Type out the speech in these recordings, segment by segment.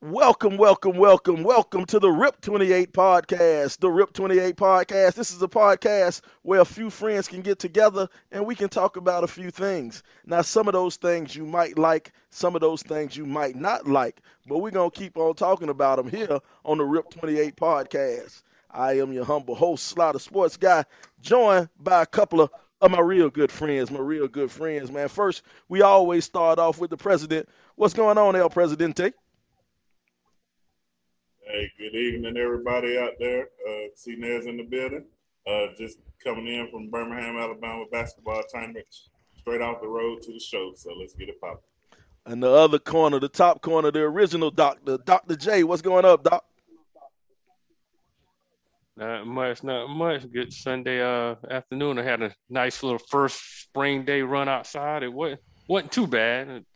Welcome, welcome, welcome, welcome to the RIP 28 podcast. The RIP 28 podcast. This is a podcast where a few friends can get together and we can talk about a few things. Now, some of those things you might like, some of those things you might not like, but we're going to keep on talking about them here on the RIP 28 podcast. I am your humble host, Slaughter Sports Guy, joined by a couple of, of my real good friends, my real good friends, man. First, we always start off with the president. What's going on, El Presidente? Hey, good evening, everybody out there. Uh, CNES in the building. Uh, just coming in from Birmingham, Alabama basketball tournament, straight off the road to the show. So let's get it popping. And the other corner, the top corner, the original doctor, Dr. J. What's going up, Doc? Not much, not much. Good Sunday uh, afternoon. I had a nice little first spring day run outside. It wasn't, wasn't too bad.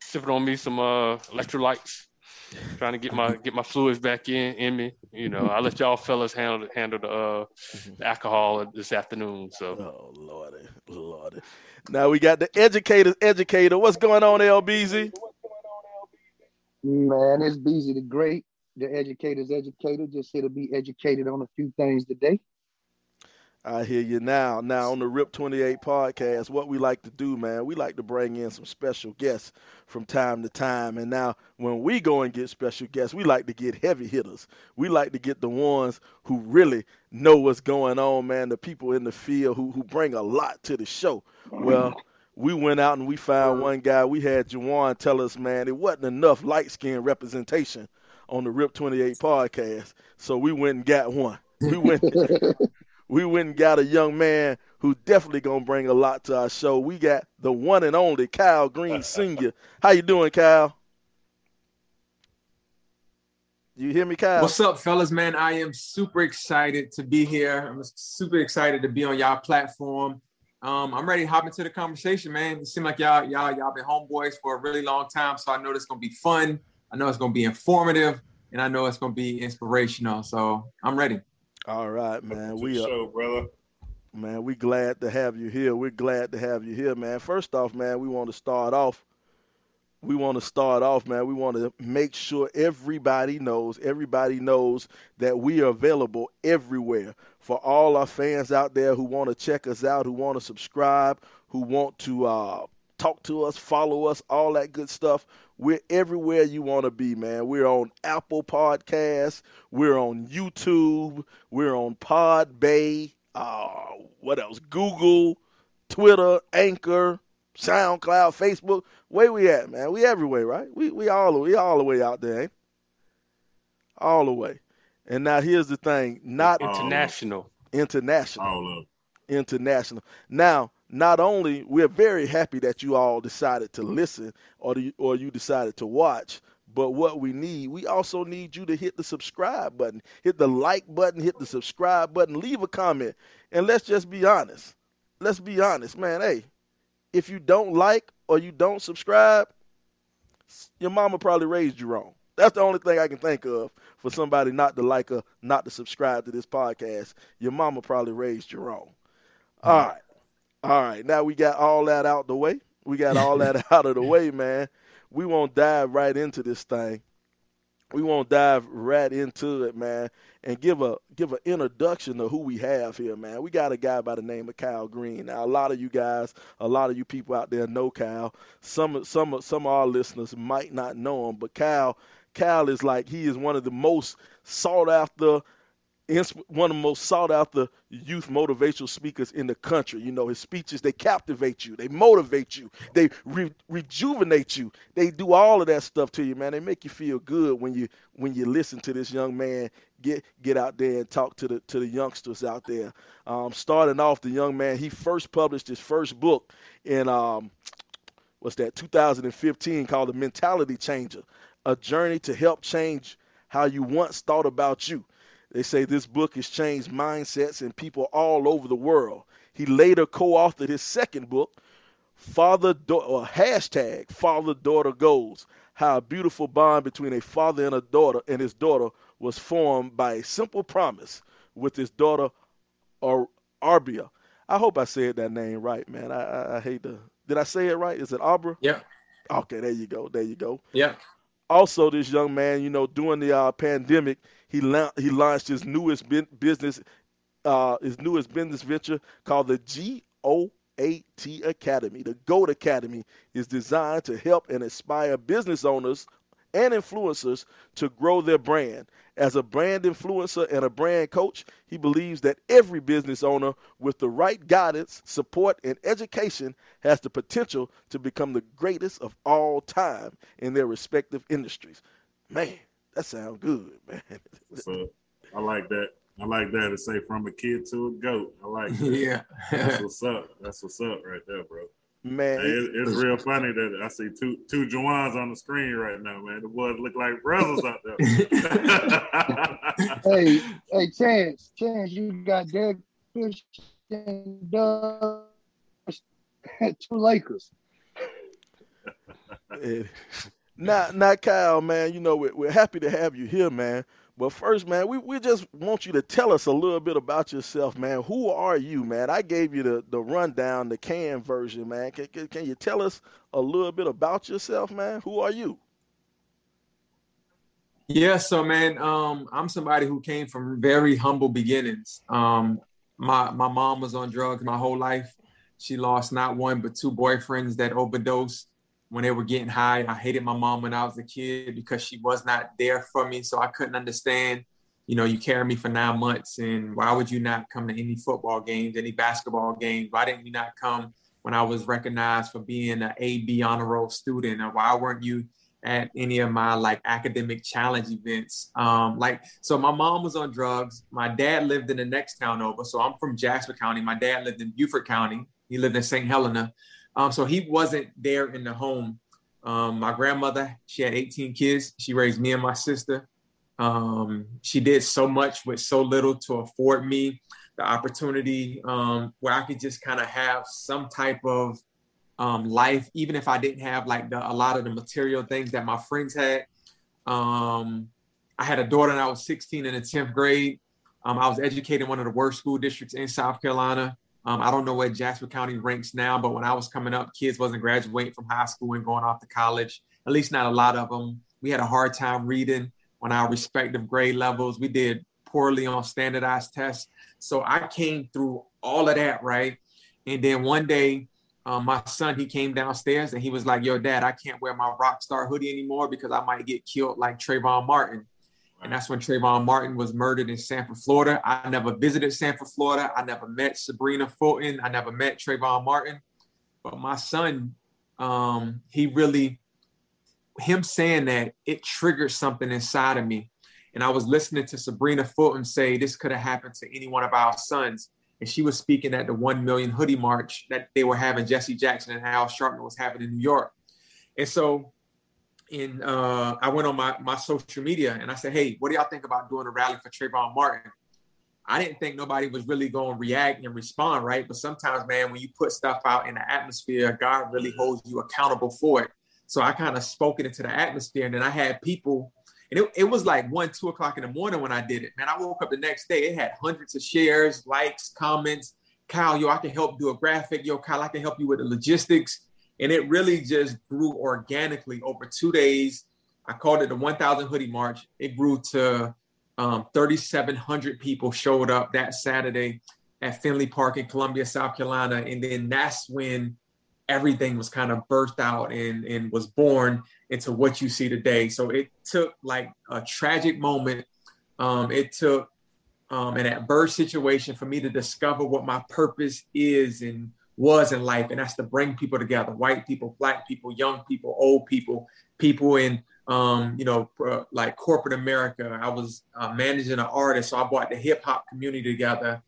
Sipping on me some uh, electrolytes trying to get my get my fluids back in in me. You know, I let y'all fellas handle handle the, uh, the alcohol this afternoon. So, oh lordy, lordy. Now we got the educator's educator. What's going on, LBZ? Man, it's BZ the Great, the educator's educator. Just here to be educated on a few things today. I hear you now. Now on the RIP 28 podcast, what we like to do, man, we like to bring in some special guests from time to time. And now when we go and get special guests, we like to get heavy hitters. We like to get the ones who really know what's going on, man, the people in the field who, who bring a lot to the show. Well, we went out and we found one guy. We had Juwan tell us, man, it wasn't enough light skin representation on the RIP 28 podcast. So we went and got one. We went we went and got a young man who definitely gonna bring a lot to our show. We got the one and only Kyle Green Senior. How you doing, Kyle? You hear me, Kyle? What's up, fellas? Man, I am super excited to be here. I'm super excited to be on y'all platform. Um, I'm ready to hop into the conversation, man. It seems like y'all, y'all, y'all been homeboys for a really long time, so I know it's gonna be fun. I know it's gonna be informative, and I know it's gonna be inspirational. So I'm ready. All right, man. We are, show, brother. Man, we glad to have you here. We're glad to have you here, man. First off, man, we want to start off. We want to start off, man. We want to make sure everybody knows, everybody knows that we are available everywhere for all our fans out there who want to check us out, who want to subscribe, who want to uh, talk to us, follow us, all that good stuff. We're everywhere you want to be, man. We're on Apple Podcasts. We're on YouTube. We're on Podbay. Uh, what else? Google, Twitter, Anchor, SoundCloud, Facebook. Where we at, man? We everywhere, right? We we all we all the way out there, ain't? All the way. And now here's the thing: not international. International. International. Now not only we're very happy that you all decided to listen or the, or you decided to watch, but what we need, we also need you to hit the subscribe button, hit the like button, hit the subscribe button, leave a comment, and let's just be honest. Let's be honest, man. Hey, if you don't like or you don't subscribe, your mama probably raised you wrong. That's the only thing I can think of for somebody not to like or not to subscribe to this podcast. Your mama probably raised you wrong. Hmm. All right. All right, now we got all that out the way. We got all that out of the way, man. We won't dive right into this thing. We won't dive right into it, man, and give a give an introduction to who we have here, man. We got a guy by the name of Kyle Green. Now, a lot of you guys, a lot of you people out there know Kyle. Some some some of our listeners might not know him, but Kyle Kyle is like he is one of the most sought after one of the most sought after youth motivational speakers in the country. You know, his speeches, they captivate you, they motivate you, they re- rejuvenate you. They do all of that stuff to you, man. They make you feel good when you when you listen to this young man get get out there and talk to the to the youngsters out there. Um, starting off, the young man, he first published his first book in um, what's that 2015 called The Mentality Changer, a journey to help change how you once thought about you. They say this book has changed mindsets and people all over the world. He later co-authored his second book, Father or hashtag Father Daughter Goals: How a beautiful bond between a father and a daughter and his daughter was formed by a simple promise with his daughter Ar- Arbia. I hope I said that name right, man. I, I, I hate to. Did I say it right? Is it Arbor? Yeah. Okay, there you go. There you go. Yeah. also, this young man, you know, during the uh, pandemic, he la- he launched his newest business, uh, his newest business venture called the G O A T Academy. The GOAT Academy is designed to help and inspire business owners and influencers to grow their brand. As a brand influencer and a brand coach, he believes that every business owner with the right guidance, support, and education has the potential to become the greatest of all time in their respective industries. Man, that sounds good, man. So I like that. I like that to say from a kid to a goat. I like that. yeah. That's what's up. That's what's up right there, bro. Man, hey, it, it's real funny that I see two two Juwans on the screen right now, man. The boys look like brothers out there. hey, hey, Chance, Chance, you got Derek Fish and Doug, two Lakers. Now, now, Kyle, man, you know we're, we're happy to have you here, man. But first, man, we, we just want you to tell us a little bit about yourself, man. Who are you, man? I gave you the, the rundown, the can version, man. Can, can, can you tell us a little bit about yourself, man? Who are you? Yeah, so man, um, I'm somebody who came from very humble beginnings. Um, my my mom was on drugs my whole life. She lost not one but two boyfriends that overdosed when they were getting high. I hated my mom when I was a kid because she was not there for me. So I couldn't understand, you know, you carried me for nine months and why would you not come to any football games, any basketball games? Why didn't you not come when I was recognized for being an AB honor roll student? Or why weren't you at any of my like academic challenge events? Um, like, so my mom was on drugs. My dad lived in the next town over. So I'm from Jasper County. My dad lived in Beaufort County. He lived in St. Helena. Um, so he wasn't there in the home. Um, my grandmother, she had 18 kids. She raised me and my sister. Um, she did so much with so little to afford me the opportunity um, where I could just kind of have some type of um, life, even if I didn't have like the, a lot of the material things that my friends had. Um, I had a daughter and I was 16 in the 10th grade. Um, I was educated in one of the worst school districts in South Carolina. Um, I don't know where Jasper County ranks now, but when I was coming up, kids wasn't graduating from high school and going off to college. At least not a lot of them. We had a hard time reading on our respective grade levels. We did poorly on standardized tests. So I came through all of that, right? And then one day, um, my son he came downstairs and he was like, "Yo, Dad, I can't wear my rock star hoodie anymore because I might get killed like Trayvon Martin." And that's when Trayvon Martin was murdered in Sanford, Florida. I never visited Sanford, Florida. I never met Sabrina Fulton. I never met Trayvon Martin. But my son, um, he really, him saying that, it triggered something inside of me. And I was listening to Sabrina Fulton say this could have happened to any one of our sons. And she was speaking at the 1 million hoodie march that they were having, Jesse Jackson and Al Sharpton was having in New York. And so in uh, I went on my, my social media and I said, hey, what do y'all think about doing a rally for Trayvon Martin? I didn't think nobody was really going to react and respond, right? But sometimes, man, when you put stuff out in the atmosphere, God really holds you accountable for it. So I kind of spoke it into the atmosphere, and then I had people, and it, it was like one, two o'clock in the morning when I did it. Man, I woke up the next day, it had hundreds of shares, likes, comments. Kyle, yo, I can help do a graphic. Yo, Kyle, I can help you with the logistics. And it really just grew organically over two days. I called it the 1000 Hoodie March. It grew to um, 3,700 people showed up that Saturday at Finlay Park in Columbia, South Carolina. And then that's when everything was kind of burst out and, and was born into what you see today. So it took like a tragic moment. Um, it took um, an adverse situation for me to discover what my purpose is and was in life, and that's to bring people together: white people, black people, young people, old people, people in um, you know, like corporate America. I was uh, managing an artist, so I brought the hip hop community together,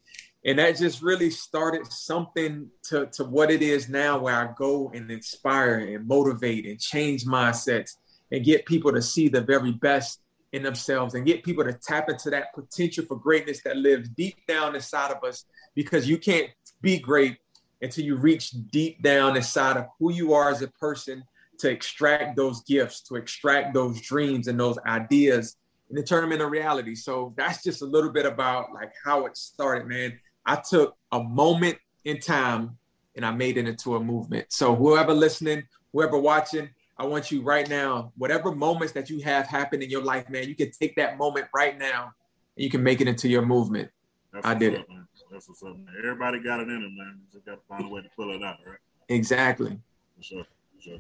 and that just really started something to to what it is now, where I go and inspire and motivate and change mindsets and get people to see the very best in themselves and get people to tap into that potential for greatness that lives deep down inside of us because you can't be great until you reach deep down inside of who you are as a person to extract those gifts, to extract those dreams and those ideas and to turn them into reality. So that's just a little bit about like how it started, man. I took a moment in time and I made it into a movement. So whoever listening, whoever watching, I want you right now, whatever moments that you have happen in your life, man, you can take that moment right now and you can make it into your movement. That's I did it. Man. That's what's up, man. Everybody got it in them, man. You just got to find a way to pull it out, right? Exactly. For sure. For sure.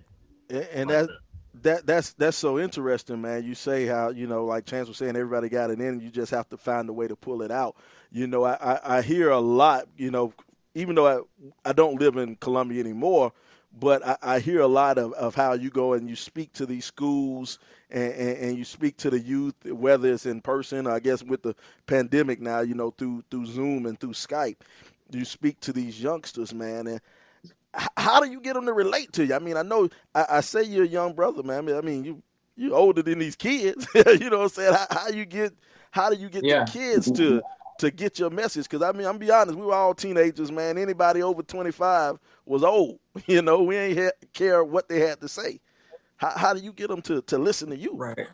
And, and like that, that, that that's that's so interesting, man. You say how you know, like Chance was saying, everybody got it in. You just have to find a way to pull it out. You know, I I, I hear a lot. You know, even though I I don't live in Columbia anymore, but I, I, hear a lot of, of how you go and you speak to these schools and, and, and, you speak to the youth, whether it's in person, I guess with the pandemic now, you know, through through Zoom and through Skype, you speak to these youngsters, man. And how do you get them to relate to you? I mean, I know I, I say you're a young brother, man. I mean, you you older than these kids. you know what I'm saying? How, how you get how do you get yeah. the kids to to get your message. Because I mean, I'm be honest, we were all teenagers, man. Anybody over 25 was old. You know, we ain't had, care what they had to say. How, how do you get them to to listen to you? Right.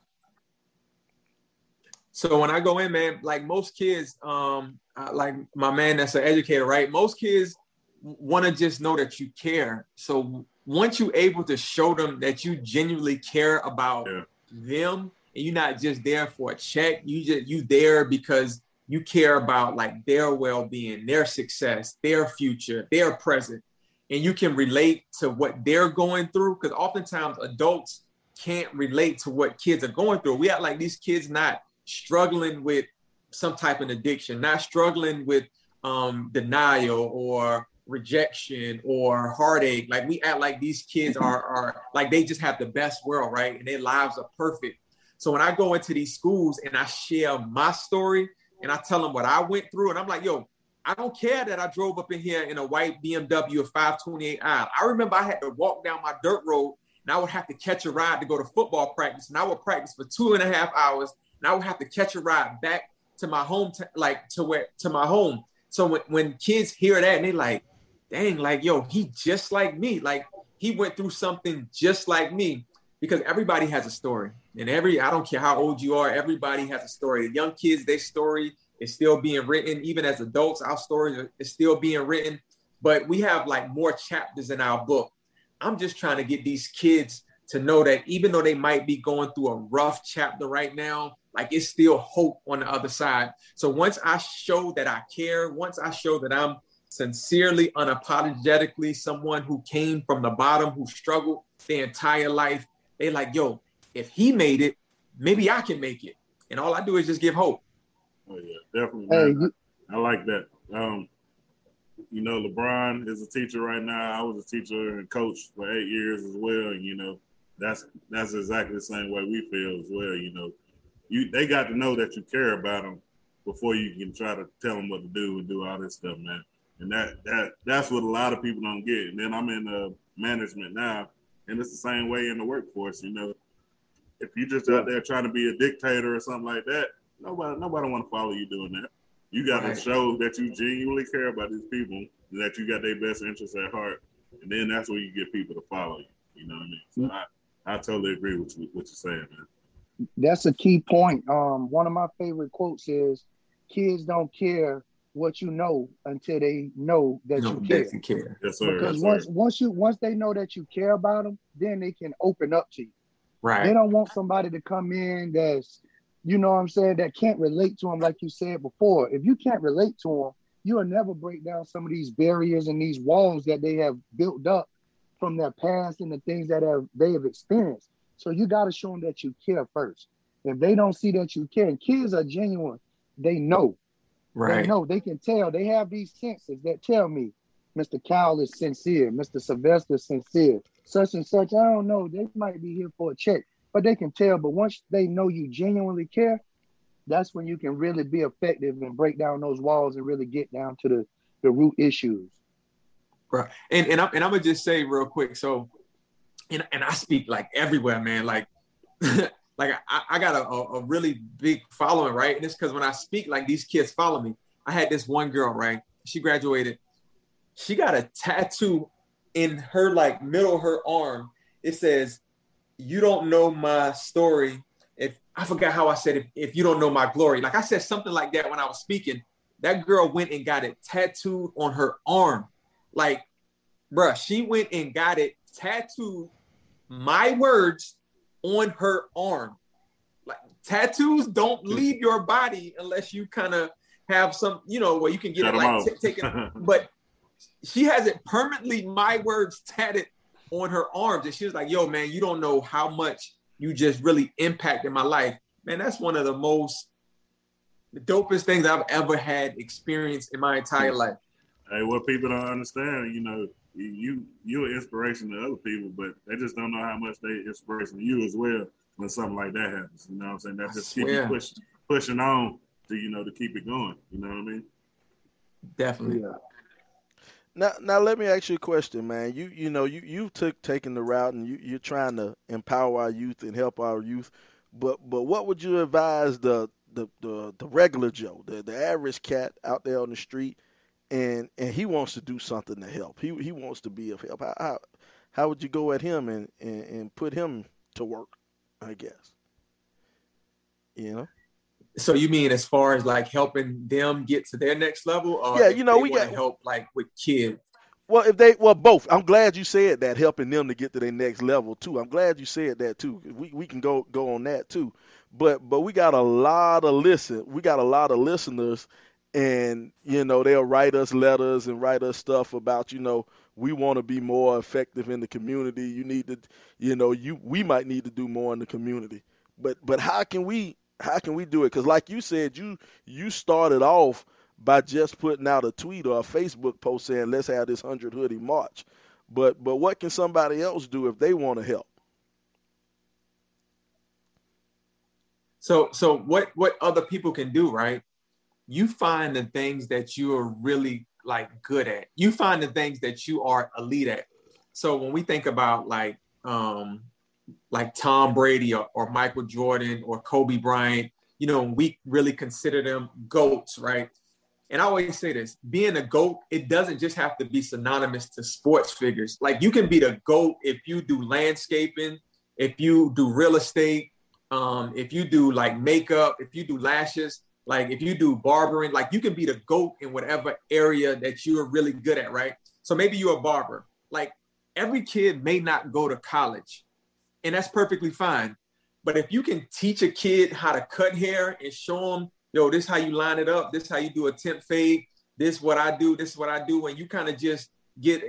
So when I go in, man, like most kids, um, like my man that's an educator, right? Most kids want to just know that you care. So once you're able to show them that you genuinely care about yeah. them, and you're not just there for a check, you just you there because you care about like their well-being their success their future their present and you can relate to what they're going through because oftentimes adults can't relate to what kids are going through. We act like these kids not struggling with some type of addiction not struggling with um, denial or rejection or heartache. Like we act like these kids are are like they just have the best world right? And their lives are perfect. So when i go into these schools and i share my story and I tell them what I went through, and I'm like, yo, I don't care that I drove up in here in a white BMW of 528i. I remember I had to walk down my dirt road and I would have to catch a ride to go to football practice. And I would practice for two and a half hours. And I would have to catch a ride back to my home, t- like to where to my home. So when, when kids hear that and they like, dang, like, yo, he just like me. Like he went through something just like me because everybody has a story. And every, I don't care how old you are, everybody has a story. The young kids, their story is still being written. Even as adults, our story is still being written. But we have like more chapters in our book. I'm just trying to get these kids to know that even though they might be going through a rough chapter right now, like it's still hope on the other side. So once I show that I care, once I show that I'm sincerely, unapologetically someone who came from the bottom, who struggled their entire life, they like, yo, if he made it, maybe I can make it. And all I do is just give hope. Oh yeah, definitely. Hey, you- I like that. Um, you know, LeBron is a teacher right now. I was a teacher and coach for eight years as well. And you know, that's that's exactly the same way we feel as well. You know, you they got to know that you care about them before you can try to tell them what to do and do all this stuff, man. And that that that's what a lot of people don't get. And then I'm in uh, management now, and it's the same way in the workforce. You know, if you're just out there trying to be a dictator or something like that, nobody nobody want to follow you doing that. You got right. to show that you genuinely care about these people, that you got their best interests at heart, and then that's where you get people to follow you. You know what I mean? So mm-hmm. I, I totally agree with you, what you're saying, man. That's a key point. Um, one of my favorite quotes is, "Kids don't care what you know until they know that no, you care. care. Yes, sir. Because yes, once once you once they know that you care about them, then they can open up to you. Right. They don't want somebody to come in that's, you know what I'm saying, that can't relate to them like you said before. If you can't relate to them, you will never break down some of these barriers and these walls that they have built up from their past and the things that have they have experienced. So you got to show them that you care first. If they don't see that you care, and kids are genuine, they know. Right. They know, they can tell. They have these senses that tell me Mr. Cal is sincere, Mr. Sylvester is sincere, such and such. I don't know. They might be here for a check, but they can tell. But once they know you genuinely care, that's when you can really be effective and break down those walls and really get down to the, the root issues. Right. And and I'm and I'm gonna just say real quick. So and, and I speak like everywhere, man. Like like I, I got a, a, really big following, right? And it's because when I speak, like these kids follow me. I had this one girl, right? She graduated. She got a tattoo in her like middle of her arm. It says, "You don't know my story." If I forgot how I said if, if you don't know my glory, like I said something like that when I was speaking. That girl went and got it tattooed on her arm, like, bruh. She went and got it tattooed my words on her arm. Like tattoos don't leave your body unless you kind of have some, you know, where you can get Shut it like t- take it. but she has it permanently, my words tatted on her arms. And she was like, yo, man, you don't know how much you just really impacted my life. Man, that's one of the most the dopest things I've ever had experienced in my entire life. Hey, what people don't understand, you know, you you're an inspiration to other people, but they just don't know how much they inspiration to you as well when something like that happens. You know what I'm saying? That just keep you pushing pushing on to you know to keep it going. You know what I mean? Definitely. Yeah. Now, now let me ask you a question, man. You you know you you took taking the route and you you're trying to empower our youth and help our youth, but but what would you advise the the the, the regular Joe, the the average cat out there on the street? and and he wants to do something to help. He he wants to be of help. How how, how would you go at him and, and and put him to work? I guess. You know. So you mean as far as like helping them get to their next level? Or yeah, you know we got help like with kids. Well, if they well both. I'm glad you said that helping them to get to their next level too. I'm glad you said that too. We we can go go on that too. But but we got a lot of listen. We got a lot of listeners and you know they'll write us letters and write us stuff about you know we want to be more effective in the community you need to you know you we might need to do more in the community but but how can we how can we do it because like you said you you started off by just putting out a tweet or a facebook post saying let's have this 100 hoodie march but but what can somebody else do if they want to help so so what what other people can do right you find the things that you are really like good at. You find the things that you are elite at. So when we think about like um like Tom Brady or, or Michael Jordan or Kobe Bryant, you know, we really consider them goats, right? And I always say this being a GOAT, it doesn't just have to be synonymous to sports figures. Like you can be the GOAT if you do landscaping, if you do real estate, um, if you do like makeup, if you do lashes. Like if you do barbering, like you can be the goat in whatever area that you're really good at, right? So maybe you're a barber. Like every kid may not go to college, and that's perfectly fine. But if you can teach a kid how to cut hair and show them, yo, this is how you line it up, this how you do a temp fade, this is what I do, this is what I do, and you kind of just get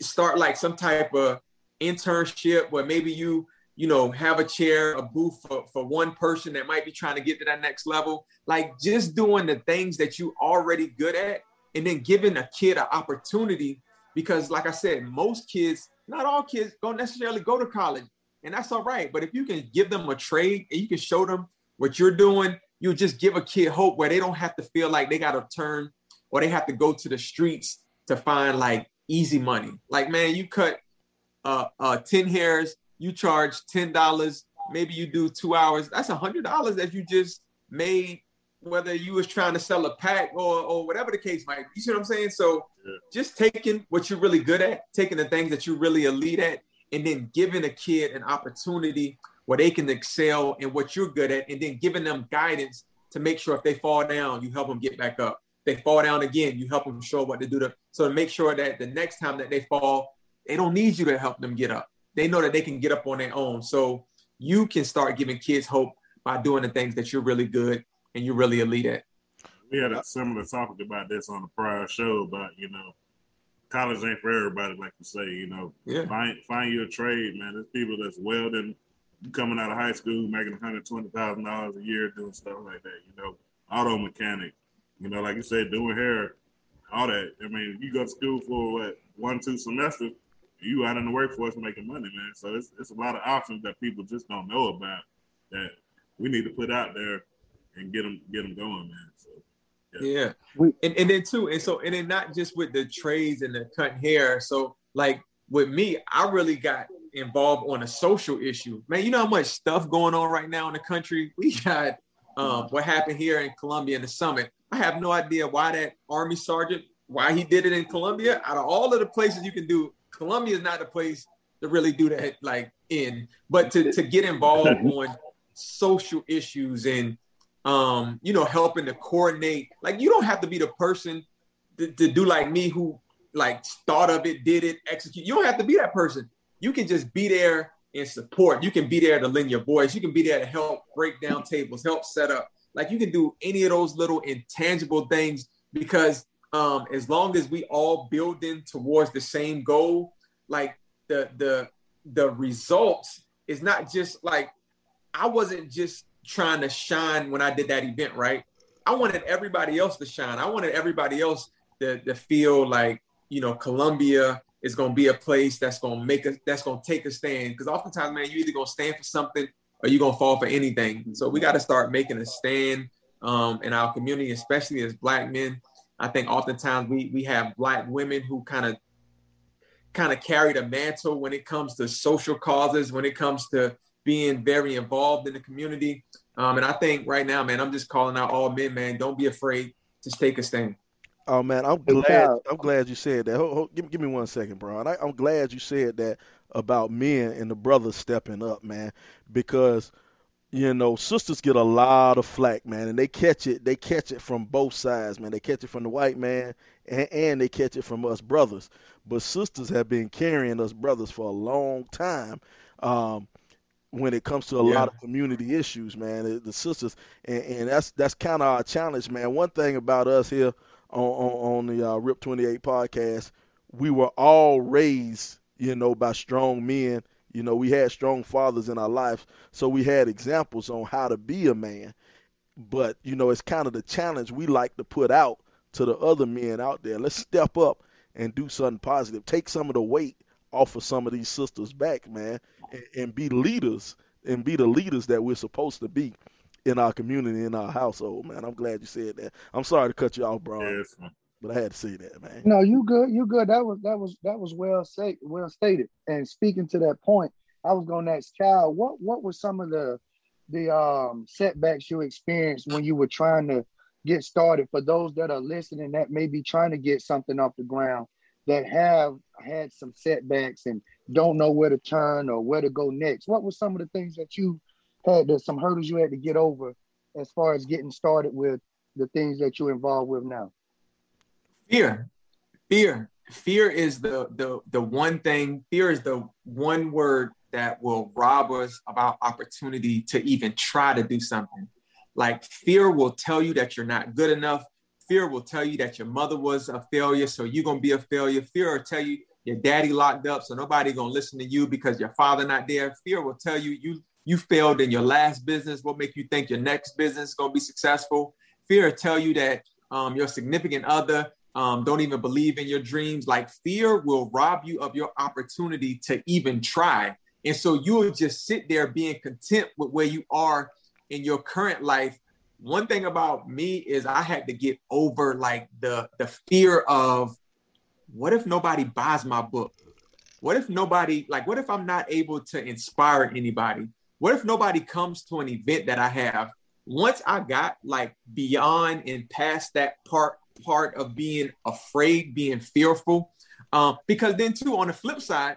start like some type of internship where maybe you you know, have a chair, a booth for, for one person that might be trying to get to that next level. Like just doing the things that you already good at and then giving a kid an opportunity. Because like I said, most kids, not all kids don't necessarily go to college. And that's all right. But if you can give them a trade and you can show them what you're doing, you just give a kid hope where they don't have to feel like they got to turn or they have to go to the streets to find like easy money. Like, man, you cut uh, uh, 10 hairs you charge ten dollars. Maybe you do two hours. That's a hundred dollars that you just made. Whether you was trying to sell a pack or or whatever the case might be. You see what I'm saying? So yeah. just taking what you're really good at, taking the things that you're really elite at, and then giving a kid an opportunity where they can excel in what you're good at, and then giving them guidance to make sure if they fall down, you help them get back up. They fall down again, you help them show what to do to so to make sure that the next time that they fall, they don't need you to help them get up they know that they can get up on their own. So you can start giving kids hope by doing the things that you're really good and you're really elite at. We had a similar topic about this on the prior show about, you know, college ain't for everybody, like you say, you know. Yeah. Find find your trade, man. There's people that's welding, coming out of high school, making $120,000 a year doing stuff like that, you know, auto mechanic, you know, like you said, doing hair, all that. I mean, you go to school for what, one, two semesters, you out in the workforce making money, man. So it's it's a lot of options that people just don't know about that we need to put out there and get them get them going, man. So yeah, yeah. and and then too, and so and then not just with the trades and the cut hair. So like with me, I really got involved on a social issue, man. You know how much stuff going on right now in the country. We got um, what happened here in Columbia in the summit. I have no idea why that army sergeant why he did it in Columbia. Out of all of the places you can do Columbia is not the place to really do that like in, but to, to get involved on social issues and um, you know, helping to coordinate. Like you don't have to be the person to, to do like me who like thought of it, did it, execute. You don't have to be that person. You can just be there and support. You can be there to lend your voice. You can be there to help break down tables, help set up. Like you can do any of those little intangible things because um, as long as we all building towards the same goal, like the the the results is not just like I wasn't just trying to shine when I did that event, right? I wanted everybody else to shine. I wanted everybody else to, to feel like, you know, Columbia is going to be a place that's going to make us, that's going to take a stand. Because oftentimes, man, you either going to stand for something or you're going to fall for anything. So we got to start making a stand um, in our community, especially as Black men. I think oftentimes we we have Black women who kind of kind of carry the mantle when it comes to social causes, when it comes to being very involved in the community. Um, and I think right now, man, I'm just calling out all men, man. Don't be afraid to take a stand. Oh man, I'm glad. I'm glad you said that. Hold, hold, give, give, me one second, bro. I, I'm glad you said that about men and the brothers stepping up, man, because you know sisters get a lot of flack, man, and they catch it. They catch it from both sides, man. They catch it from the white man, and, and they catch it from us brothers. But sisters have been carrying us brothers for a long time. Um, when it comes to a yeah. lot of community issues, man, the sisters, and, and that's that's kind of our challenge, man. One thing about us here on on, on the uh, Rip Twenty Eight podcast, we were all raised, you know, by strong men. You know, we had strong fathers in our lives, so we had examples on how to be a man. But you know, it's kind of the challenge we like to put out to the other men out there. Let's step up and do something positive. Take some of the weight off of some of these sisters back, man, and, and be leaders and be the leaders that we're supposed to be in our community, in our household, man. I'm glad you said that. I'm sorry to cut you off, bro. Yes, but I had to say that, man. No, you good. You good. That was that was that was well said, well stated. And speaking to that point, I was going to ask Cal, what what were some of the the um setbacks you experienced when you were trying to get started for those that are listening that may be trying to get something off the ground that have had some setbacks and don't know where to turn or where to go next? What were some of the things that you had, to, some hurdles you had to get over as far as getting started with the things that you're involved with now? Fear, fear, fear is the the the one thing. Fear is the one word that will rob us of our opportunity to even try to do something. Like fear will tell you that you're not good enough. Fear will tell you that your mother was a failure, so you're gonna be a failure. Fear will tell you your daddy locked up, so nobody gonna listen to you because your father not there. Fear will tell you you you failed in your last business. What make you think your next business is gonna be successful? Fear will tell you that um, your significant other um, don't even believe in your dreams. Like fear will rob you of your opportunity to even try. And so you will just sit there being content with where you are in your current life one thing about me is I had to get over like the the fear of what if nobody buys my book? What if nobody like what if I'm not able to inspire anybody? What if nobody comes to an event that I have? Once I got like beyond and past that part part of being afraid, being fearful, um, because then too on the flip side,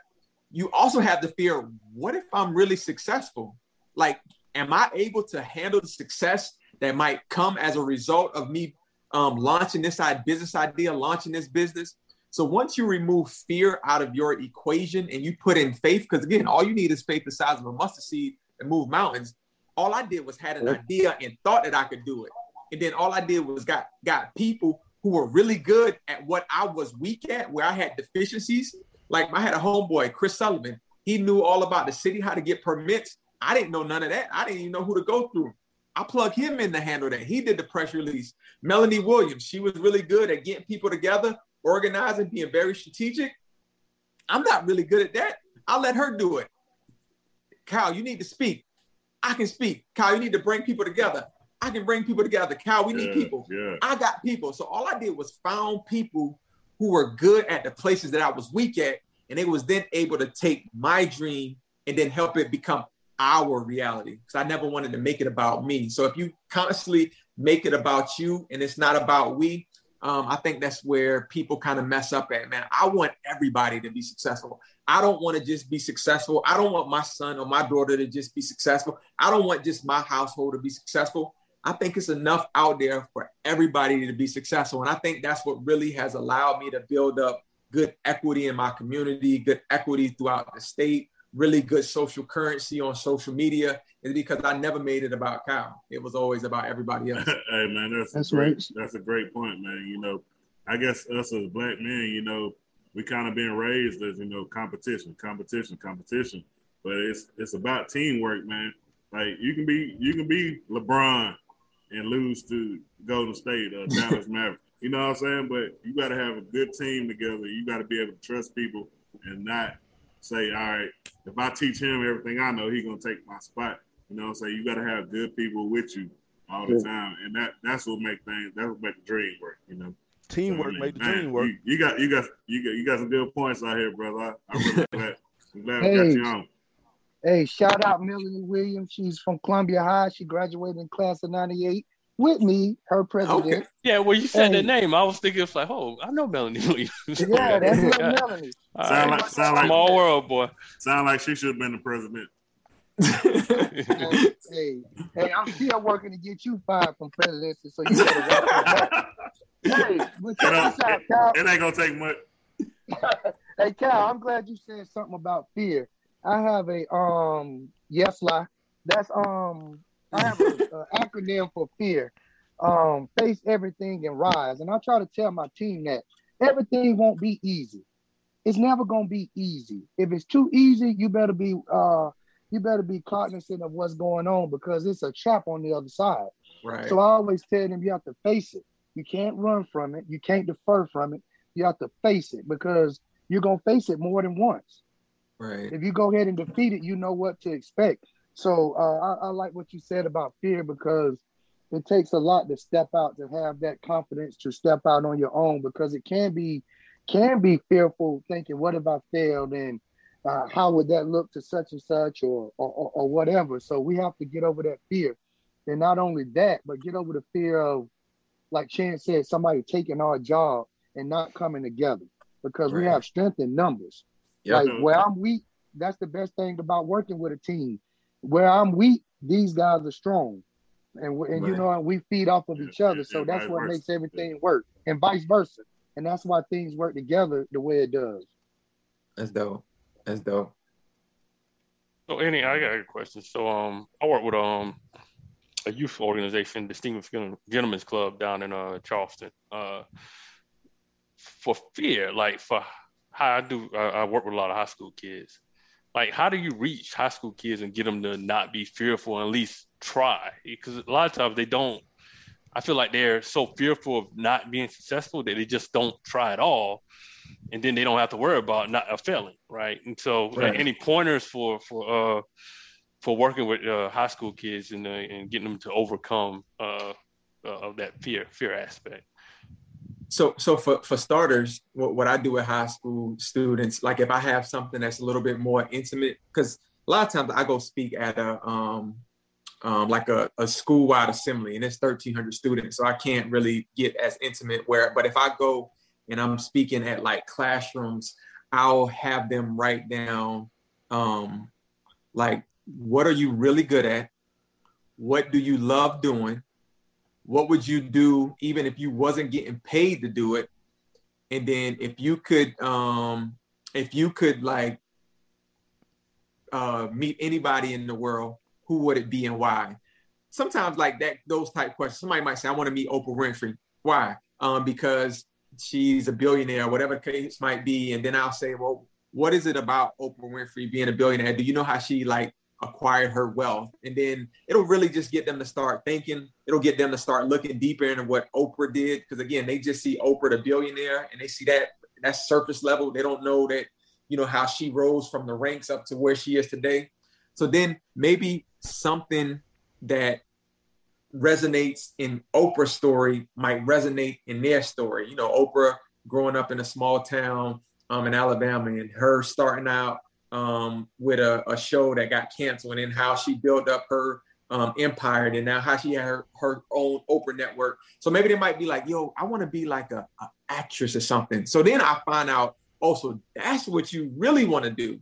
you also have the fear: what if I'm really successful? Like, am I able to handle the success that might come as a result of me um, launching this side business idea, launching this business. So once you remove fear out of your equation and you put in faith, because again, all you need is faith the size of a mustard seed and move mountains. All I did was had an idea and thought that I could do it. And then all I did was got got people who were really good at what I was weak at, where I had deficiencies. Like I had a homeboy, Chris Sullivan. He knew all about the city, how to get permits. I didn't know none of that. I didn't even know who to go through. I plug him in to handle that. He did the press release. Melanie Williams, she was really good at getting people together, organizing, being very strategic. I'm not really good at that. I'll let her do it. Kyle, you need to speak. I can speak. Kyle, you need to bring people together. I can bring people together. Kyle, we need people. Yeah. I got people. So all I did was found people who were good at the places that I was weak at, and they was then able to take my dream and then help it become our reality because I never wanted to make it about me. So if you constantly make it about you and it's not about we, um, I think that's where people kind of mess up at, man. I want everybody to be successful. I don't want to just be successful. I don't want my son or my daughter to just be successful. I don't want just my household to be successful. I think it's enough out there for everybody to be successful. And I think that's what really has allowed me to build up good equity in my community, good equity throughout the state, really good social currency on social media is because I never made it about Kyle. It was always about everybody else. hey man, that's, that's great, right. That's a great point, man. You know, I guess us as black men, you know, we kind of been raised as you know competition, competition, competition. But it's it's about teamwork, man. Like you can be you can be LeBron and lose to Golden State or Dallas Mavericks. You know what I'm saying? But you got to have a good team together. You got to be able to trust people and not say, all right, if I teach him everything I know, he's gonna take my spot. You know what I'm saying? You got to have good people with you all the time, and that that's what make things that's what make the dream work. You know. Teamwork so, I mean, make the man, dream work. You, you, got you got you got you got some good points out here, brother. I, I'm really glad. I'm glad hey, got you on. Hey, shout out Melanie Williams. She's from Columbia High. She graduated in class of '98 with me, her president. Okay. Yeah, well, you said hey. the name. I was thinking, it's like, oh, I know Melanie Williams. yeah, that's yeah. Melanie. Sound like, sound like small world, boy. Sound like she should have been the president. hey, hey, hey, I'm still working to get you fired from presidency, so you better work Hey, but check this out, Cal. It ain't gonna take much. hey, Cal, I'm glad you said something about fear. I have a um yes lie. That's um I have an acronym for fear. Um, face everything and rise. And I try to tell my team that everything won't be easy. It's never gonna be easy. If it's too easy, you better be uh you better be cognizant of what's going on because it's a trap on the other side. Right. So I always tell them you have to face it. You can't run from it. You can't defer from it. You have to face it because you're gonna face it more than once. Right. If you go ahead and defeat it, you know what to expect. So uh, I, I like what you said about fear because it takes a lot to step out to have that confidence to step out on your own because it can be can be fearful thinking what if i failed and uh, how would that look to such and such or, or or whatever so we have to get over that fear and not only that but get over the fear of like chance said somebody taking our job and not coming together because right. we have strength in numbers yep. like where i'm weak that's the best thing about working with a team where I'm weak, these guys are strong. And, and right. you know, we feed off of each other. So that's what makes everything work and vice versa. And that's why things work together the way it does. That's dope. That's dope. So, any, I got a question. So, um, I work with um a youth organization, Distinguished Gentlemen's Club down in uh Charleston. Uh, for fear, like for how I do, I, I work with a lot of high school kids like how do you reach high school kids and get them to not be fearful and at least try? Because a lot of times they don't i feel like they're so fearful of not being successful that they just don't try at all. And then they don't have to worry about not a failing right? And so right. Like, any pointers for for uh for working with uh, high school kids and uh, and getting them to overcome uh, uh of that fear fear aspect so so for, for starters what, what i do with high school students like if i have something that's a little bit more intimate because a lot of times i go speak at a um, um, like a, a school-wide assembly and it's 1300 students so i can't really get as intimate where but if i go and i'm speaking at like classrooms i'll have them write down um, like what are you really good at? What do you love doing what would you do even if you wasn't getting paid to do it? And then if you could um if you could like uh meet anybody in the world who would it be and why? Sometimes like that those type questions. Somebody might say i want to meet oprah winfrey. Why? Um because she's a billionaire whatever case might be. And then i'll say well what is it about oprah winfrey being a billionaire? Do you know how she like acquired her wealth. And then it'll really just get them to start thinking. It'll get them to start looking deeper into what Oprah did. Because again, they just see Oprah the billionaire and they see that that's surface level. They don't know that, you know, how she rose from the ranks up to where she is today. So then maybe something that resonates in Oprah's story might resonate in their story. You know, Oprah growing up in a small town um, in Alabama and her starting out um, with a, a, show that got canceled and how she built up her um, empire and now how she had her, her own Oprah network. So maybe they might be like, yo, I want to be like a, a, actress or something. So then I find out also that's what you really want to do.